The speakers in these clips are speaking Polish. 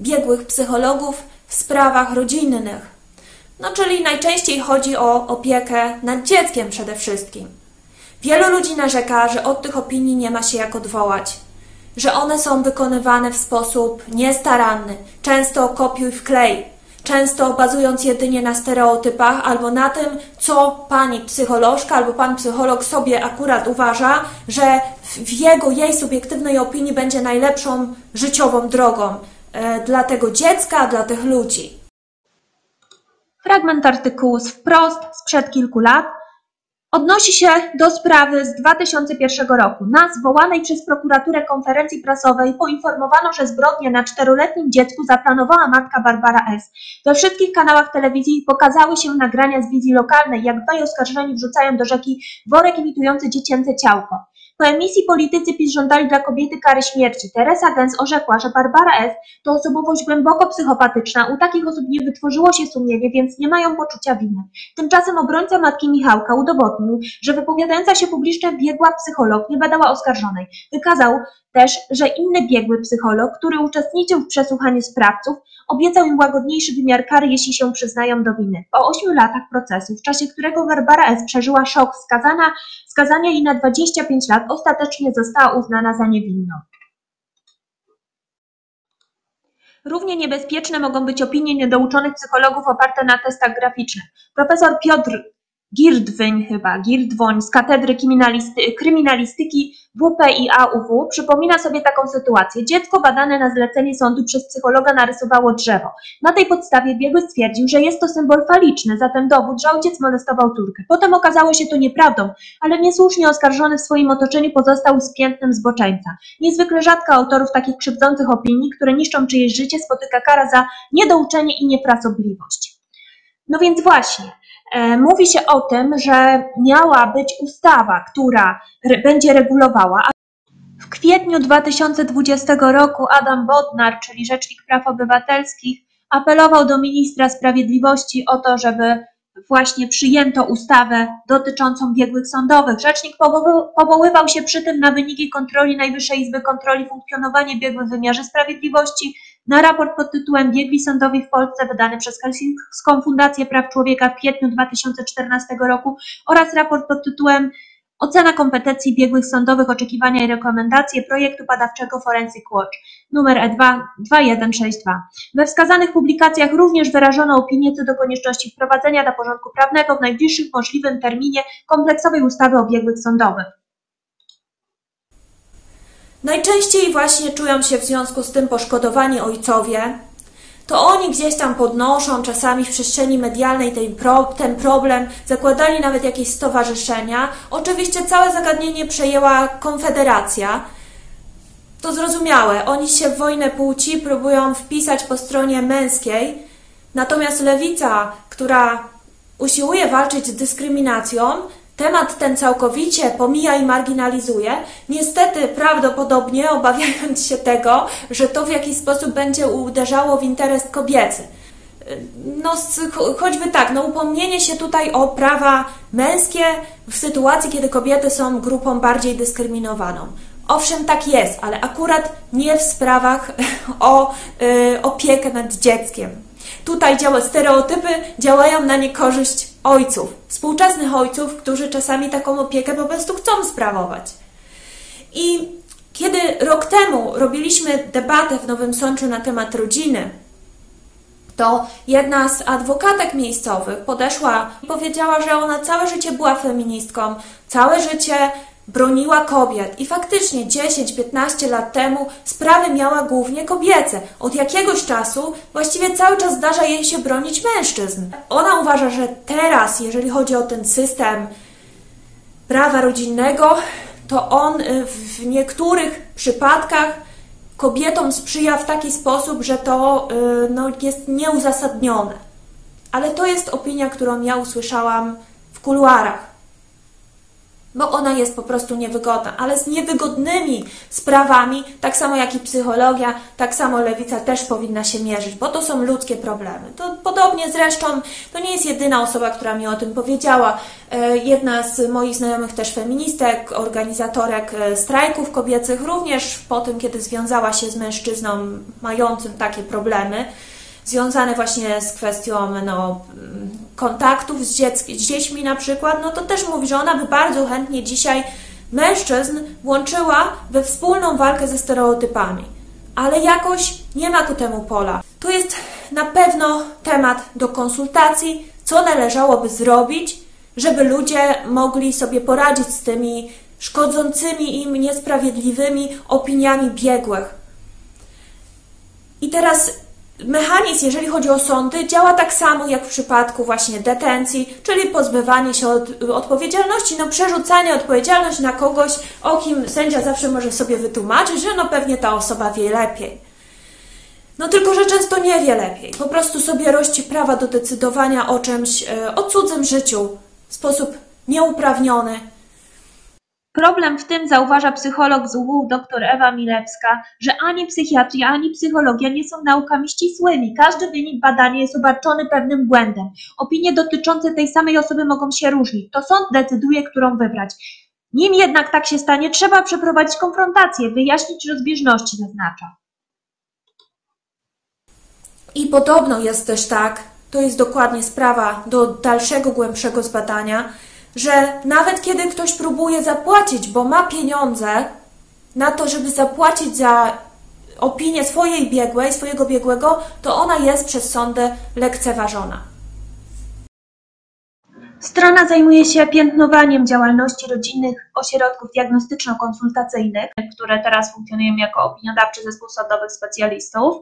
biegłych psychologów w sprawach rodzinnych. No, czyli najczęściej chodzi o opiekę nad dzieckiem przede wszystkim. Wielu ludzi narzeka, że od tych opinii nie ma się jak odwołać, że one są wykonywane w sposób niestaranny, często kopiuj wklej, często bazując jedynie na stereotypach albo na tym, co pani psycholożka albo pan psycholog sobie akurat uważa, że w jego, jej subiektywnej opinii będzie najlepszą życiową drogą e, dla tego dziecka, dla tych ludzi. Fragment artykułu z wprost sprzed kilku lat odnosi się do sprawy z 2001 roku. Na zwołanej przez prokuraturę konferencji prasowej poinformowano, że zbrodnię na czteroletnim dziecku zaplanowała matka Barbara S. We wszystkich kanałach telewizji pokazały się nagrania z wizji lokalnej, jak dwaj oskarżeni wrzucają do rzeki worek imitujący dziecięce ciałko. Po emisji politycy PiS żądali dla kobiety kary śmierci. Teresa Gens orzekła, że Barbara S. to osobowość głęboko psychopatyczna. U takich osób nie wytworzyło się sumienie, więc nie mają poczucia winy. Tymczasem obrońca matki Michałka udowodnił, że wypowiadająca się publicznie biegła psycholog nie badała oskarżonej. Wykazał też, że inny biegły psycholog, który uczestniczył w przesłuchaniu sprawców, obiecał im łagodniejszy wymiar kary, jeśli się przyznają do winy. Po ośmiu latach procesu, w czasie którego Barbara S. przeżyła szok skazana, skazania jej na 25 lat, ostatecznie została uznana za niewinną. Równie niebezpieczne mogą być opinie niedouczonych psychologów oparte na testach graficznych. Profesor Piotr Girdwyń chyba, Girdwoń z Katedry Kryminalisty, Kryminalistyki WPIA-UW przypomina sobie taką sytuację. Dziecko badane na zlecenie sądu przez psychologa narysowało drzewo. Na tej podstawie biegły stwierdził, że jest to symbol faliczny, zatem dowód, że ojciec molestował córkę. Potem okazało się to nieprawdą, ale niesłusznie oskarżony w swoim otoczeniu pozostał z zboczeńca. Niezwykle rzadko autorów takich krzywdzących opinii, które niszczą czyjeś życie, spotyka kara za niedouczenie i niefrasobliwość. No więc właśnie, mówi się o tym, że miała być ustawa, która będzie regulowała. W kwietniu 2020 roku Adam Bodnar, czyli Rzecznik Praw Obywatelskich, apelował do ministra sprawiedliwości o to, żeby właśnie przyjęto ustawę dotyczącą biegłych sądowych. Rzecznik powoływał się przy tym na wyniki kontroli Najwyższej Izby Kontroli funkcjonowanie biegłych w wymiarze sprawiedliwości na raport pod tytułem Biegli sądowi w Polsce wydany przez Helsińską Fundację Praw Człowieka w kwietniu 2014 roku oraz raport pod tytułem Ocena kompetencji biegłych sądowych, oczekiwania i rekomendacje projektu badawczego Forensic Watch numer E2 2162. We wskazanych publikacjach również wyrażono opinię co do konieczności wprowadzenia do porządku prawnego w najbliższym możliwym terminie kompleksowej ustawy o biegłych sądowych. Najczęściej właśnie czują się w związku z tym poszkodowani ojcowie. To oni gdzieś tam podnoszą czasami w przestrzeni medialnej ten, pro, ten problem, zakładali nawet jakieś stowarzyszenia. Oczywiście całe zagadnienie przejęła Konfederacja. To zrozumiałe, oni się w wojnę płci próbują wpisać po stronie męskiej, natomiast lewica, która usiłuje walczyć z dyskryminacją, temat ten całkowicie pomija i marginalizuje, niestety prawdopodobnie obawiając się tego, że to w jakiś sposób będzie uderzało w interes kobiecy. No, choćby tak, no upomnienie się tutaj o prawa męskie w sytuacji, kiedy kobiety są grupą bardziej dyskryminowaną. Owszem, tak jest, ale akurat nie w sprawach o y, opiekę nad dzieckiem. Tutaj działa stereotypy, działają na niekorzyść ojców, współczesnych ojców, którzy czasami taką opiekę po prostu chcą sprawować. I kiedy rok temu robiliśmy debatę w Nowym Sączu na temat rodziny, to jedna z adwokatek miejscowych podeszła i powiedziała, że ona całe życie była feministką, całe życie broniła kobiet i faktycznie 10-15 lat temu sprawy miała głównie kobiece. Od jakiegoś czasu właściwie cały czas zdarza jej się bronić mężczyzn. Ona uważa, że teraz, jeżeli chodzi o ten system prawa rodzinnego, to on y, w niektórych przypadkach kobietom sprzyja w taki sposób, że to y, no, jest nieuzasadnione. Ale to jest opinia, którą ja usłyszałam w kuluarach. Bo ona jest po prostu niewygodna, ale z niewygodnymi sprawami, tak samo jak i psychologia, tak samo lewica też powinna się mierzyć, bo to są ludzkie problemy. To podobnie zresztą, to nie jest jedyna osoba, która mi o tym powiedziała. E, jedna z moich znajomych też feministek, organizatorek e, strajków kobiecych, również po tym, kiedy związała się z mężczyzną mającym takie problemy, związane właśnie z kwestią no, kontaktów z, z dziećmi na przykład, no to też mówi, że ona by bardzo chętnie dzisiaj mężczyzn włączyła we wspólną walkę ze stereotypami. Ale jakoś nie ma ku temu pola. Tu jest na pewno temat do konsultacji, co należałoby zrobić, żeby ludzie mogli sobie poradzić z tymi szkodzącymi im niesprawiedliwymi opiniami biegłych. I teraz Mechanizm, jeżeli chodzi o sądy, działa tak samo jak w przypadku właśnie detencji, czyli pozbywanie się od odpowiedzialności, no przerzucanie odpowiedzialności na kogoś, o kim sędzia zawsze może sobie wytłumaczyć, że no pewnie ta osoba wie lepiej. No tylko, że często nie wie lepiej. Po prostu sobie rości prawa do decydowania o czymś, e, o cudzym życiu w sposób nieuprawniony, Problem w tym, zauważa psycholog z UW dr Ewa Milewska, że ani psychiatria, ani psychologia nie są naukami ścisłymi. Każdy wynik badania jest obarczony pewnym błędem. Opinie dotyczące tej samej osoby mogą się różnić. To sąd decyduje, którą wybrać. Nim jednak tak się stanie, trzeba przeprowadzić konfrontację, wyjaśnić rozbieżności, zaznacza. I podobno jest też tak, to jest dokładnie sprawa do dalszego, głębszego zbadania, że nawet kiedy ktoś próbuje zapłacić, bo ma pieniądze na to, żeby zapłacić za opinię swojej biegłej, swojego biegłego, to ona jest przez sądy lekceważona. Strona zajmuje się piętnowaniem działalności rodzinnych ośrodków diagnostyczno-konsultacyjnych, które teraz funkcjonują jako opiniodawczy zespół sądowych specjalistów.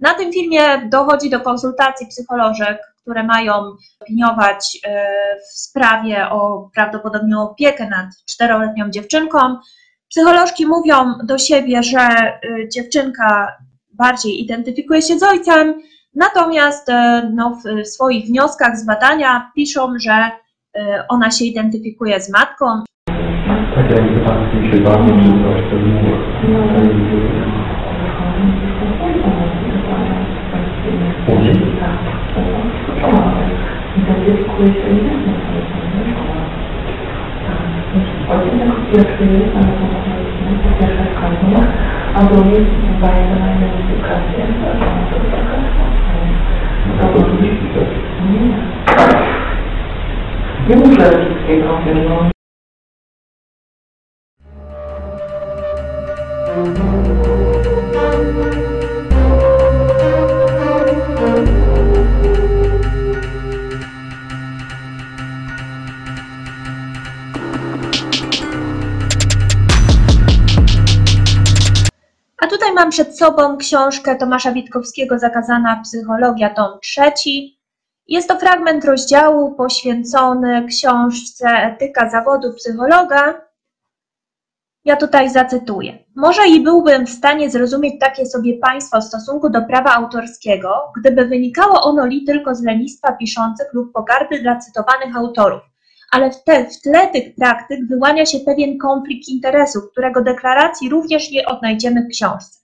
Na tym filmie dochodzi do konsultacji psycholożek, które mają opiniować e, w sprawie o prawdopodobnie opiekę nad czteroletnią dziewczynką. Psycholożki mówią do siebie, że e, dziewczynka bardziej identyfikuje się z ojcem, natomiast e, no, w swoich wnioskach z badania piszą, że ona się identyfikuje z matką. Tak jakby pan się bawił, czy to nie identyfikuje się inne Odcinek pierwszy jest na metamorfizmie, po pierwsze wskazanie, a drugi daje to na identyfikację, że ona to taka to oczywiście Nie. Nie muszę wszystkiego, no. Mam przed sobą książkę Tomasza Witkowskiego Zakazana psychologia, tom trzeci. Jest to fragment rozdziału poświęcony książce Etyka zawodu psychologa. Ja tutaj zacytuję. Może i byłbym w stanie zrozumieć takie sobie państwo w stosunku do prawa autorskiego, gdyby wynikało ono li tylko z lenistwa piszących lub pogardy dla cytowanych autorów ale w, te, w tle tych praktyk wyłania się pewien konflikt interesów, którego deklaracji również nie odnajdziemy w książce.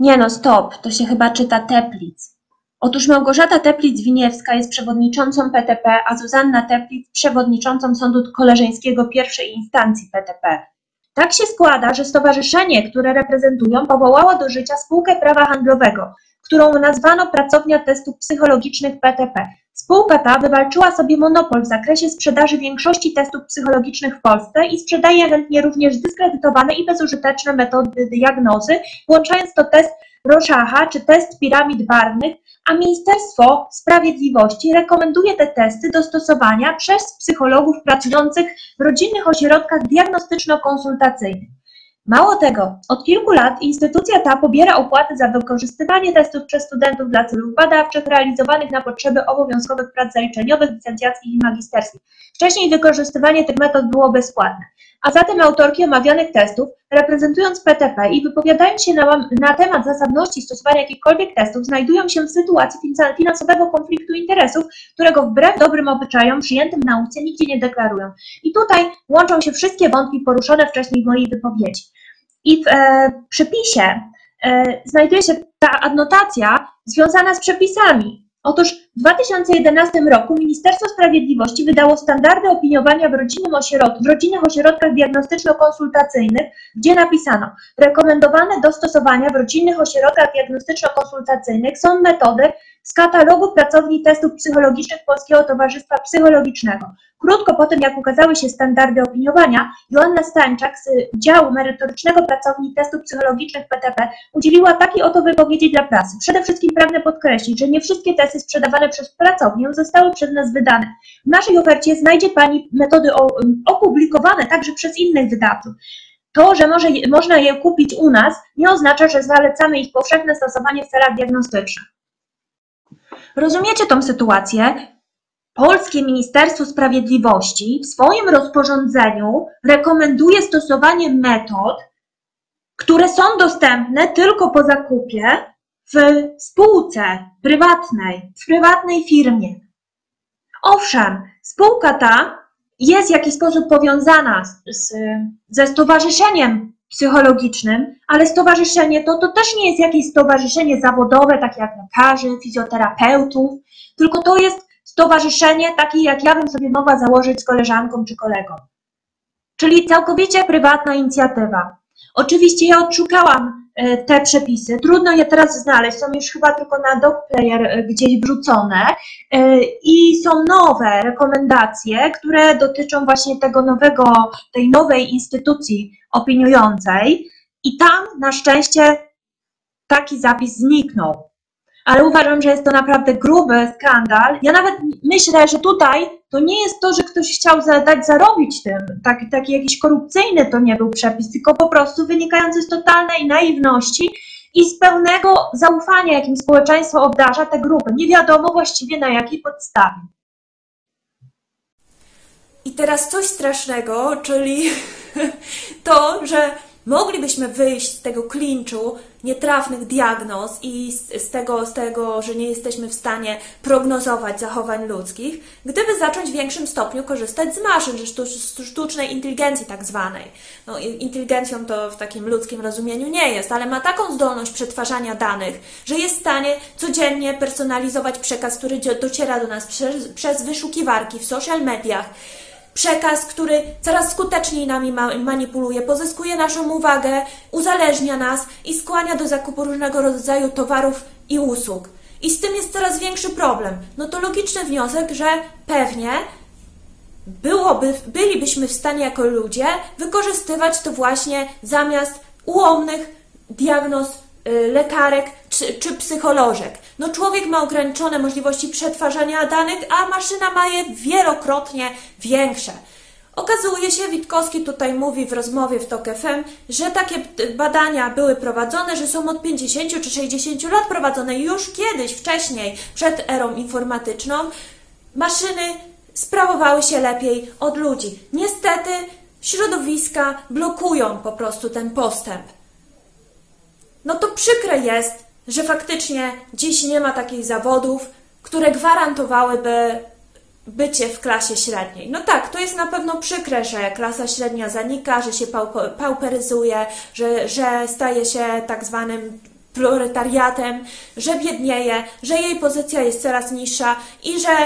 Nie no, stop, to się chyba czyta Teplic. Otóż Małgorzata Teplic-Winiewska jest przewodniczącą PTP, a Zuzanna Teplic przewodniczącą Sądu Koleżeńskiego pierwszej instancji PTP. Tak się składa, że stowarzyszenie, które reprezentują, powołało do życia spółkę prawa handlowego, którą nazwano Pracownia Testów Psychologicznych PTP. Spółka ta wywalczyła sobie monopol w zakresie sprzedaży większości testów psychologicznych w Polsce i sprzedaje chętnie również dyskredytowane i bezużyteczne metody diagnozy, włączając to test Rorschach czy test piramid barwnych, a Ministerstwo Sprawiedliwości rekomenduje te testy do stosowania przez psychologów pracujących w rodzinnych ośrodkach diagnostyczno-konsultacyjnych. Mało tego, od kilku lat instytucja ta pobiera opłaty za wykorzystywanie testów przez studentów dla celów badawczych realizowanych na potrzeby obowiązkowych prac zaliczeniowych, licencjackich i magisterskich. Wcześniej wykorzystywanie tych metod było bezpłatne, a zatem autorki omawianych testów, reprezentując PTP i wypowiadając się na, na temat zasadności stosowania jakichkolwiek testów, znajdują się w sytuacji finansowego konfliktu interesów, którego wbrew dobrym obyczajom przyjętym w nauce nigdzie nie deklarują. I tutaj łączą się wszystkie wątki poruszone wcześniej w mojej wypowiedzi. I w e, przepisie e, znajduje się ta adnotacja związana z przepisami, Otóż w 2011 roku Ministerstwo Sprawiedliwości wydało standardy opiniowania w, rodzinnym w rodzinnych ośrodkach diagnostyczno-konsultacyjnych, gdzie napisano: Rekomendowane do stosowania w rodzinnych ośrodkach diagnostyczno-konsultacyjnych są metody z katalogu pracowni testów psychologicznych Polskiego Towarzystwa Psychologicznego. Krótko po tym, jak ukazały się standardy opiniowania, Joanna Stańczak z działu merytorycznego pracowni testów psychologicznych PTP udzieliła takiej oto wypowiedzi dla prasy. Przede wszystkim pragnę podkreślić, że nie wszystkie testy sprzedawane przez pracownię zostały przez nas wydane. W naszej ofercie znajdzie Pani metody opublikowane także przez innych wydawców. To, że może, można je kupić u nas, nie oznacza, że zalecamy ich powszechne stosowanie w celach diagnostycznych. Rozumiecie tą sytuację? Polskie Ministerstwo Sprawiedliwości w swoim rozporządzeniu rekomenduje stosowanie metod, które są dostępne tylko po zakupie w spółce prywatnej, w prywatnej firmie. Owszem, spółka ta jest w jakiś sposób powiązana z, ze stowarzyszeniem psychologicznym, ale stowarzyszenie to, to też nie jest jakieś stowarzyszenie zawodowe, takie jak lekarzy, fizjoterapeutów, tylko to jest stowarzyszenie takie, jak ja bym sobie mogła założyć z koleżanką czy kolegą. Czyli całkowicie prywatna inicjatywa. Oczywiście ja odszukałam te przepisy, trudno je teraz znaleźć, są już chyba tylko na DocPlayer e, gdzieś wrzucone e, i są nowe rekomendacje, które dotyczą właśnie tego nowego, tej nowej instytucji opiniującej. I tam na szczęście taki zapis zniknął. Ale uważam, że jest to naprawdę gruby skandal. Ja nawet myślę, że tutaj to nie jest to, że ktoś chciał dać zarobić tym, taki, taki jakiś korupcyjny to nie był przepis, tylko po prostu wynikający z totalnej naiwności i z pełnego zaufania, jakim społeczeństwo obdarza te grupy. Nie wiadomo właściwie na jakiej podstawie. I teraz coś strasznego, czyli to, że moglibyśmy wyjść z tego klinczu nietrafnych diagnoz i z, z, tego, z tego, że nie jesteśmy w stanie prognozować zachowań ludzkich, gdyby zacząć w większym stopniu korzystać z maszyn, ze sztucznej inteligencji tak zwanej. No, inteligencją to w takim ludzkim rozumieniu nie jest, ale ma taką zdolność przetwarzania danych, że jest w stanie codziennie personalizować przekaz, który dociera do nas przez, przez wyszukiwarki w social mediach, przekaz, który coraz skuteczniej nami manipuluje, pozyskuje naszą uwagę, uzależnia nas i skłania do zakupu różnego rodzaju towarów i usług. I z tym jest coraz większy problem. No to logiczny wniosek, że pewnie byłoby, bylibyśmy w stanie jako ludzie wykorzystywać to właśnie zamiast ułomnych diagnoz lekarek czy, czy psycholożek. No człowiek ma ograniczone możliwości przetwarzania danych, a maszyna ma je wielokrotnie większe. Okazuje się, Witkowski tutaj mówi w rozmowie w TOK FM, że takie badania były prowadzone, że są od 50 czy 60 lat prowadzone już kiedyś, wcześniej, przed erą informatyczną. Maszyny sprawowały się lepiej od ludzi. Niestety środowiska blokują po prostu ten postęp. No to przykre jest, że faktycznie dziś nie ma takich zawodów, które gwarantowałyby bycie w klasie średniej. No tak, to jest na pewno przykre, że klasa średnia zanika, że się pauperyzuje, że, że staje się tak zwanym proletariatem, że biednieje, że jej pozycja jest coraz niższa i że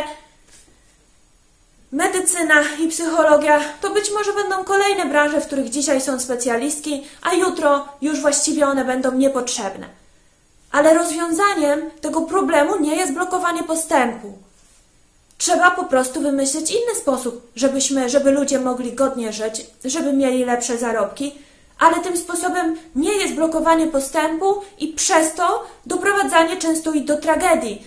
medycyna i psychologia to być może będą kolejne branże, w których dzisiaj są specjalistki, a jutro już właściwie one będą niepotrzebne. Ale rozwiązaniem tego problemu nie jest blokowanie postępu. Trzeba po prostu wymyślić inny sposób, żebyśmy, żeby ludzie mogli godnie żyć, żeby mieli lepsze zarobki, ale tym sposobem nie jest blokowanie postępu i przez to doprowadzanie często i do tragedii,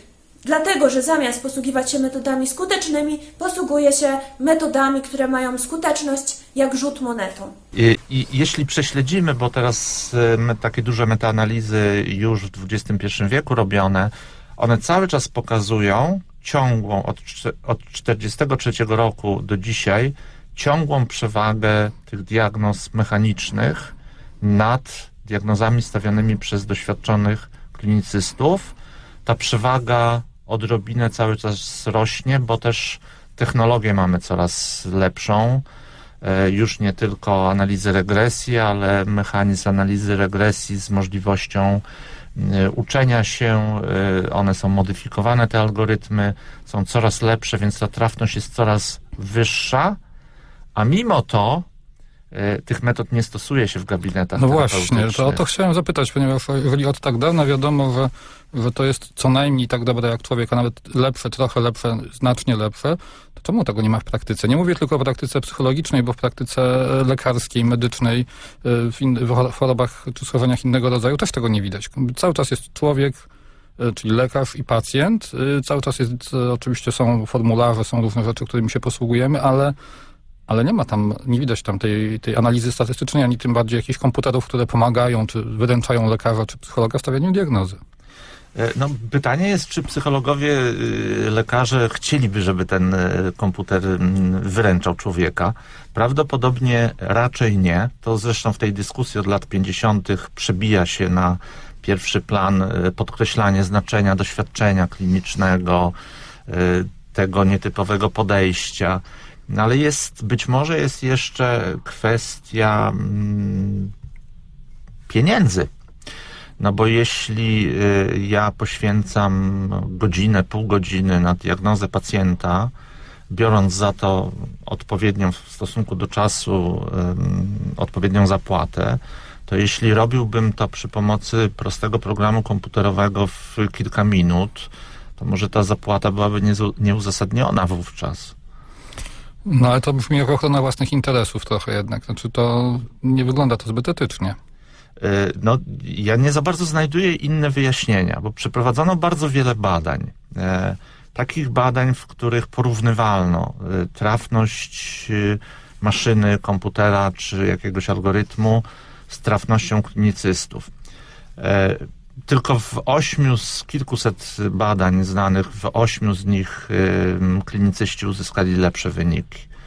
Dlatego, że zamiast posługiwać się metodami skutecznymi, posługuje się metodami, które mają skuteczność jak rzut monetą. I, i jeśli prześledzimy, bo teraz e, takie duże metaanalizy już w XXI wieku robione, one cały czas pokazują ciągłą od, od 1943 roku do dzisiaj ciągłą przewagę tych diagnoz mechanicznych nad diagnozami stawianymi przez doświadczonych klinicystów. Ta przewaga odrobinę cały czas rośnie, bo też technologię mamy coraz lepszą. E, Już nie tylko analizy regresji, ale mechanizm analizy regresji z możliwością e, uczenia się. e, One są modyfikowane, te algorytmy są coraz lepsze, więc ta trafność jest coraz wyższa, a mimo to tych metod nie stosuje się w gabinetach No właśnie, to o to chciałem zapytać, ponieważ jeżeli od tak dawna wiadomo, że, że to jest co najmniej tak dobre jak człowiek, a nawet lepsze, trochę lepsze, znacznie lepsze, to czemu tego nie ma w praktyce? Nie mówię tylko o praktyce psychologicznej, bo w praktyce lekarskiej, medycznej, y, w, in, w chorobach czy schorzeniach innego rodzaju też tego nie widać. Cały czas jest człowiek, y, czyli lekarz i pacjent. Cały czas jest, oczywiście są formularze, są różne rzeczy, którymi się posługujemy, ale ale nie ma tam, nie widać tam tej, tej analizy statystycznej, ani tym bardziej jakichś komputerów, które pomagają, czy wyręczają lekarza, czy psychologa w stawianiu diagnozy. E, No, pytanie jest, czy psychologowie, y, lekarze chcieliby, żeby ten y, komputer mm, wyręczał człowieka. Prawdopodobnie raczej nie. To zresztą w tej dyskusji od lat 50. przebija się na pierwszy plan y, podkreślanie znaczenia doświadczenia klinicznego, tego nietypowego podejścia. No, ale jest, być może jest jeszcze kwestia mm, pieniędzy. No bo jeśli y, ja poświęcam godzinę, pół godziny na diagnozę pacjenta, biorąc za to odpowiednią w stosunku do czasu, odpowiednią zapłatę, to jeśli robiłbym to przy pomocy prostego programu komputerowego w kilka minut, to może ta zapłata byłaby nieuzasadniona wówczas. No ale to brzmi jak ochrona własnych interesów trochę jednak. Znaczy to nie wygląda to zbyt etycznie. Y, No, ja nie za bardzo znajduję inne wyjaśnienia, bo przeprowadzono bardzo wiele badań. E, takich badań, w których porównywalno y, trafność maszyny, komputera czy jakiegoś algorytmu z trafnością klinicystów. Tylko w ośmiu z kilkuset badań znanych, w ośmiu z nich klinicyści uzyskali lepsze wyniki.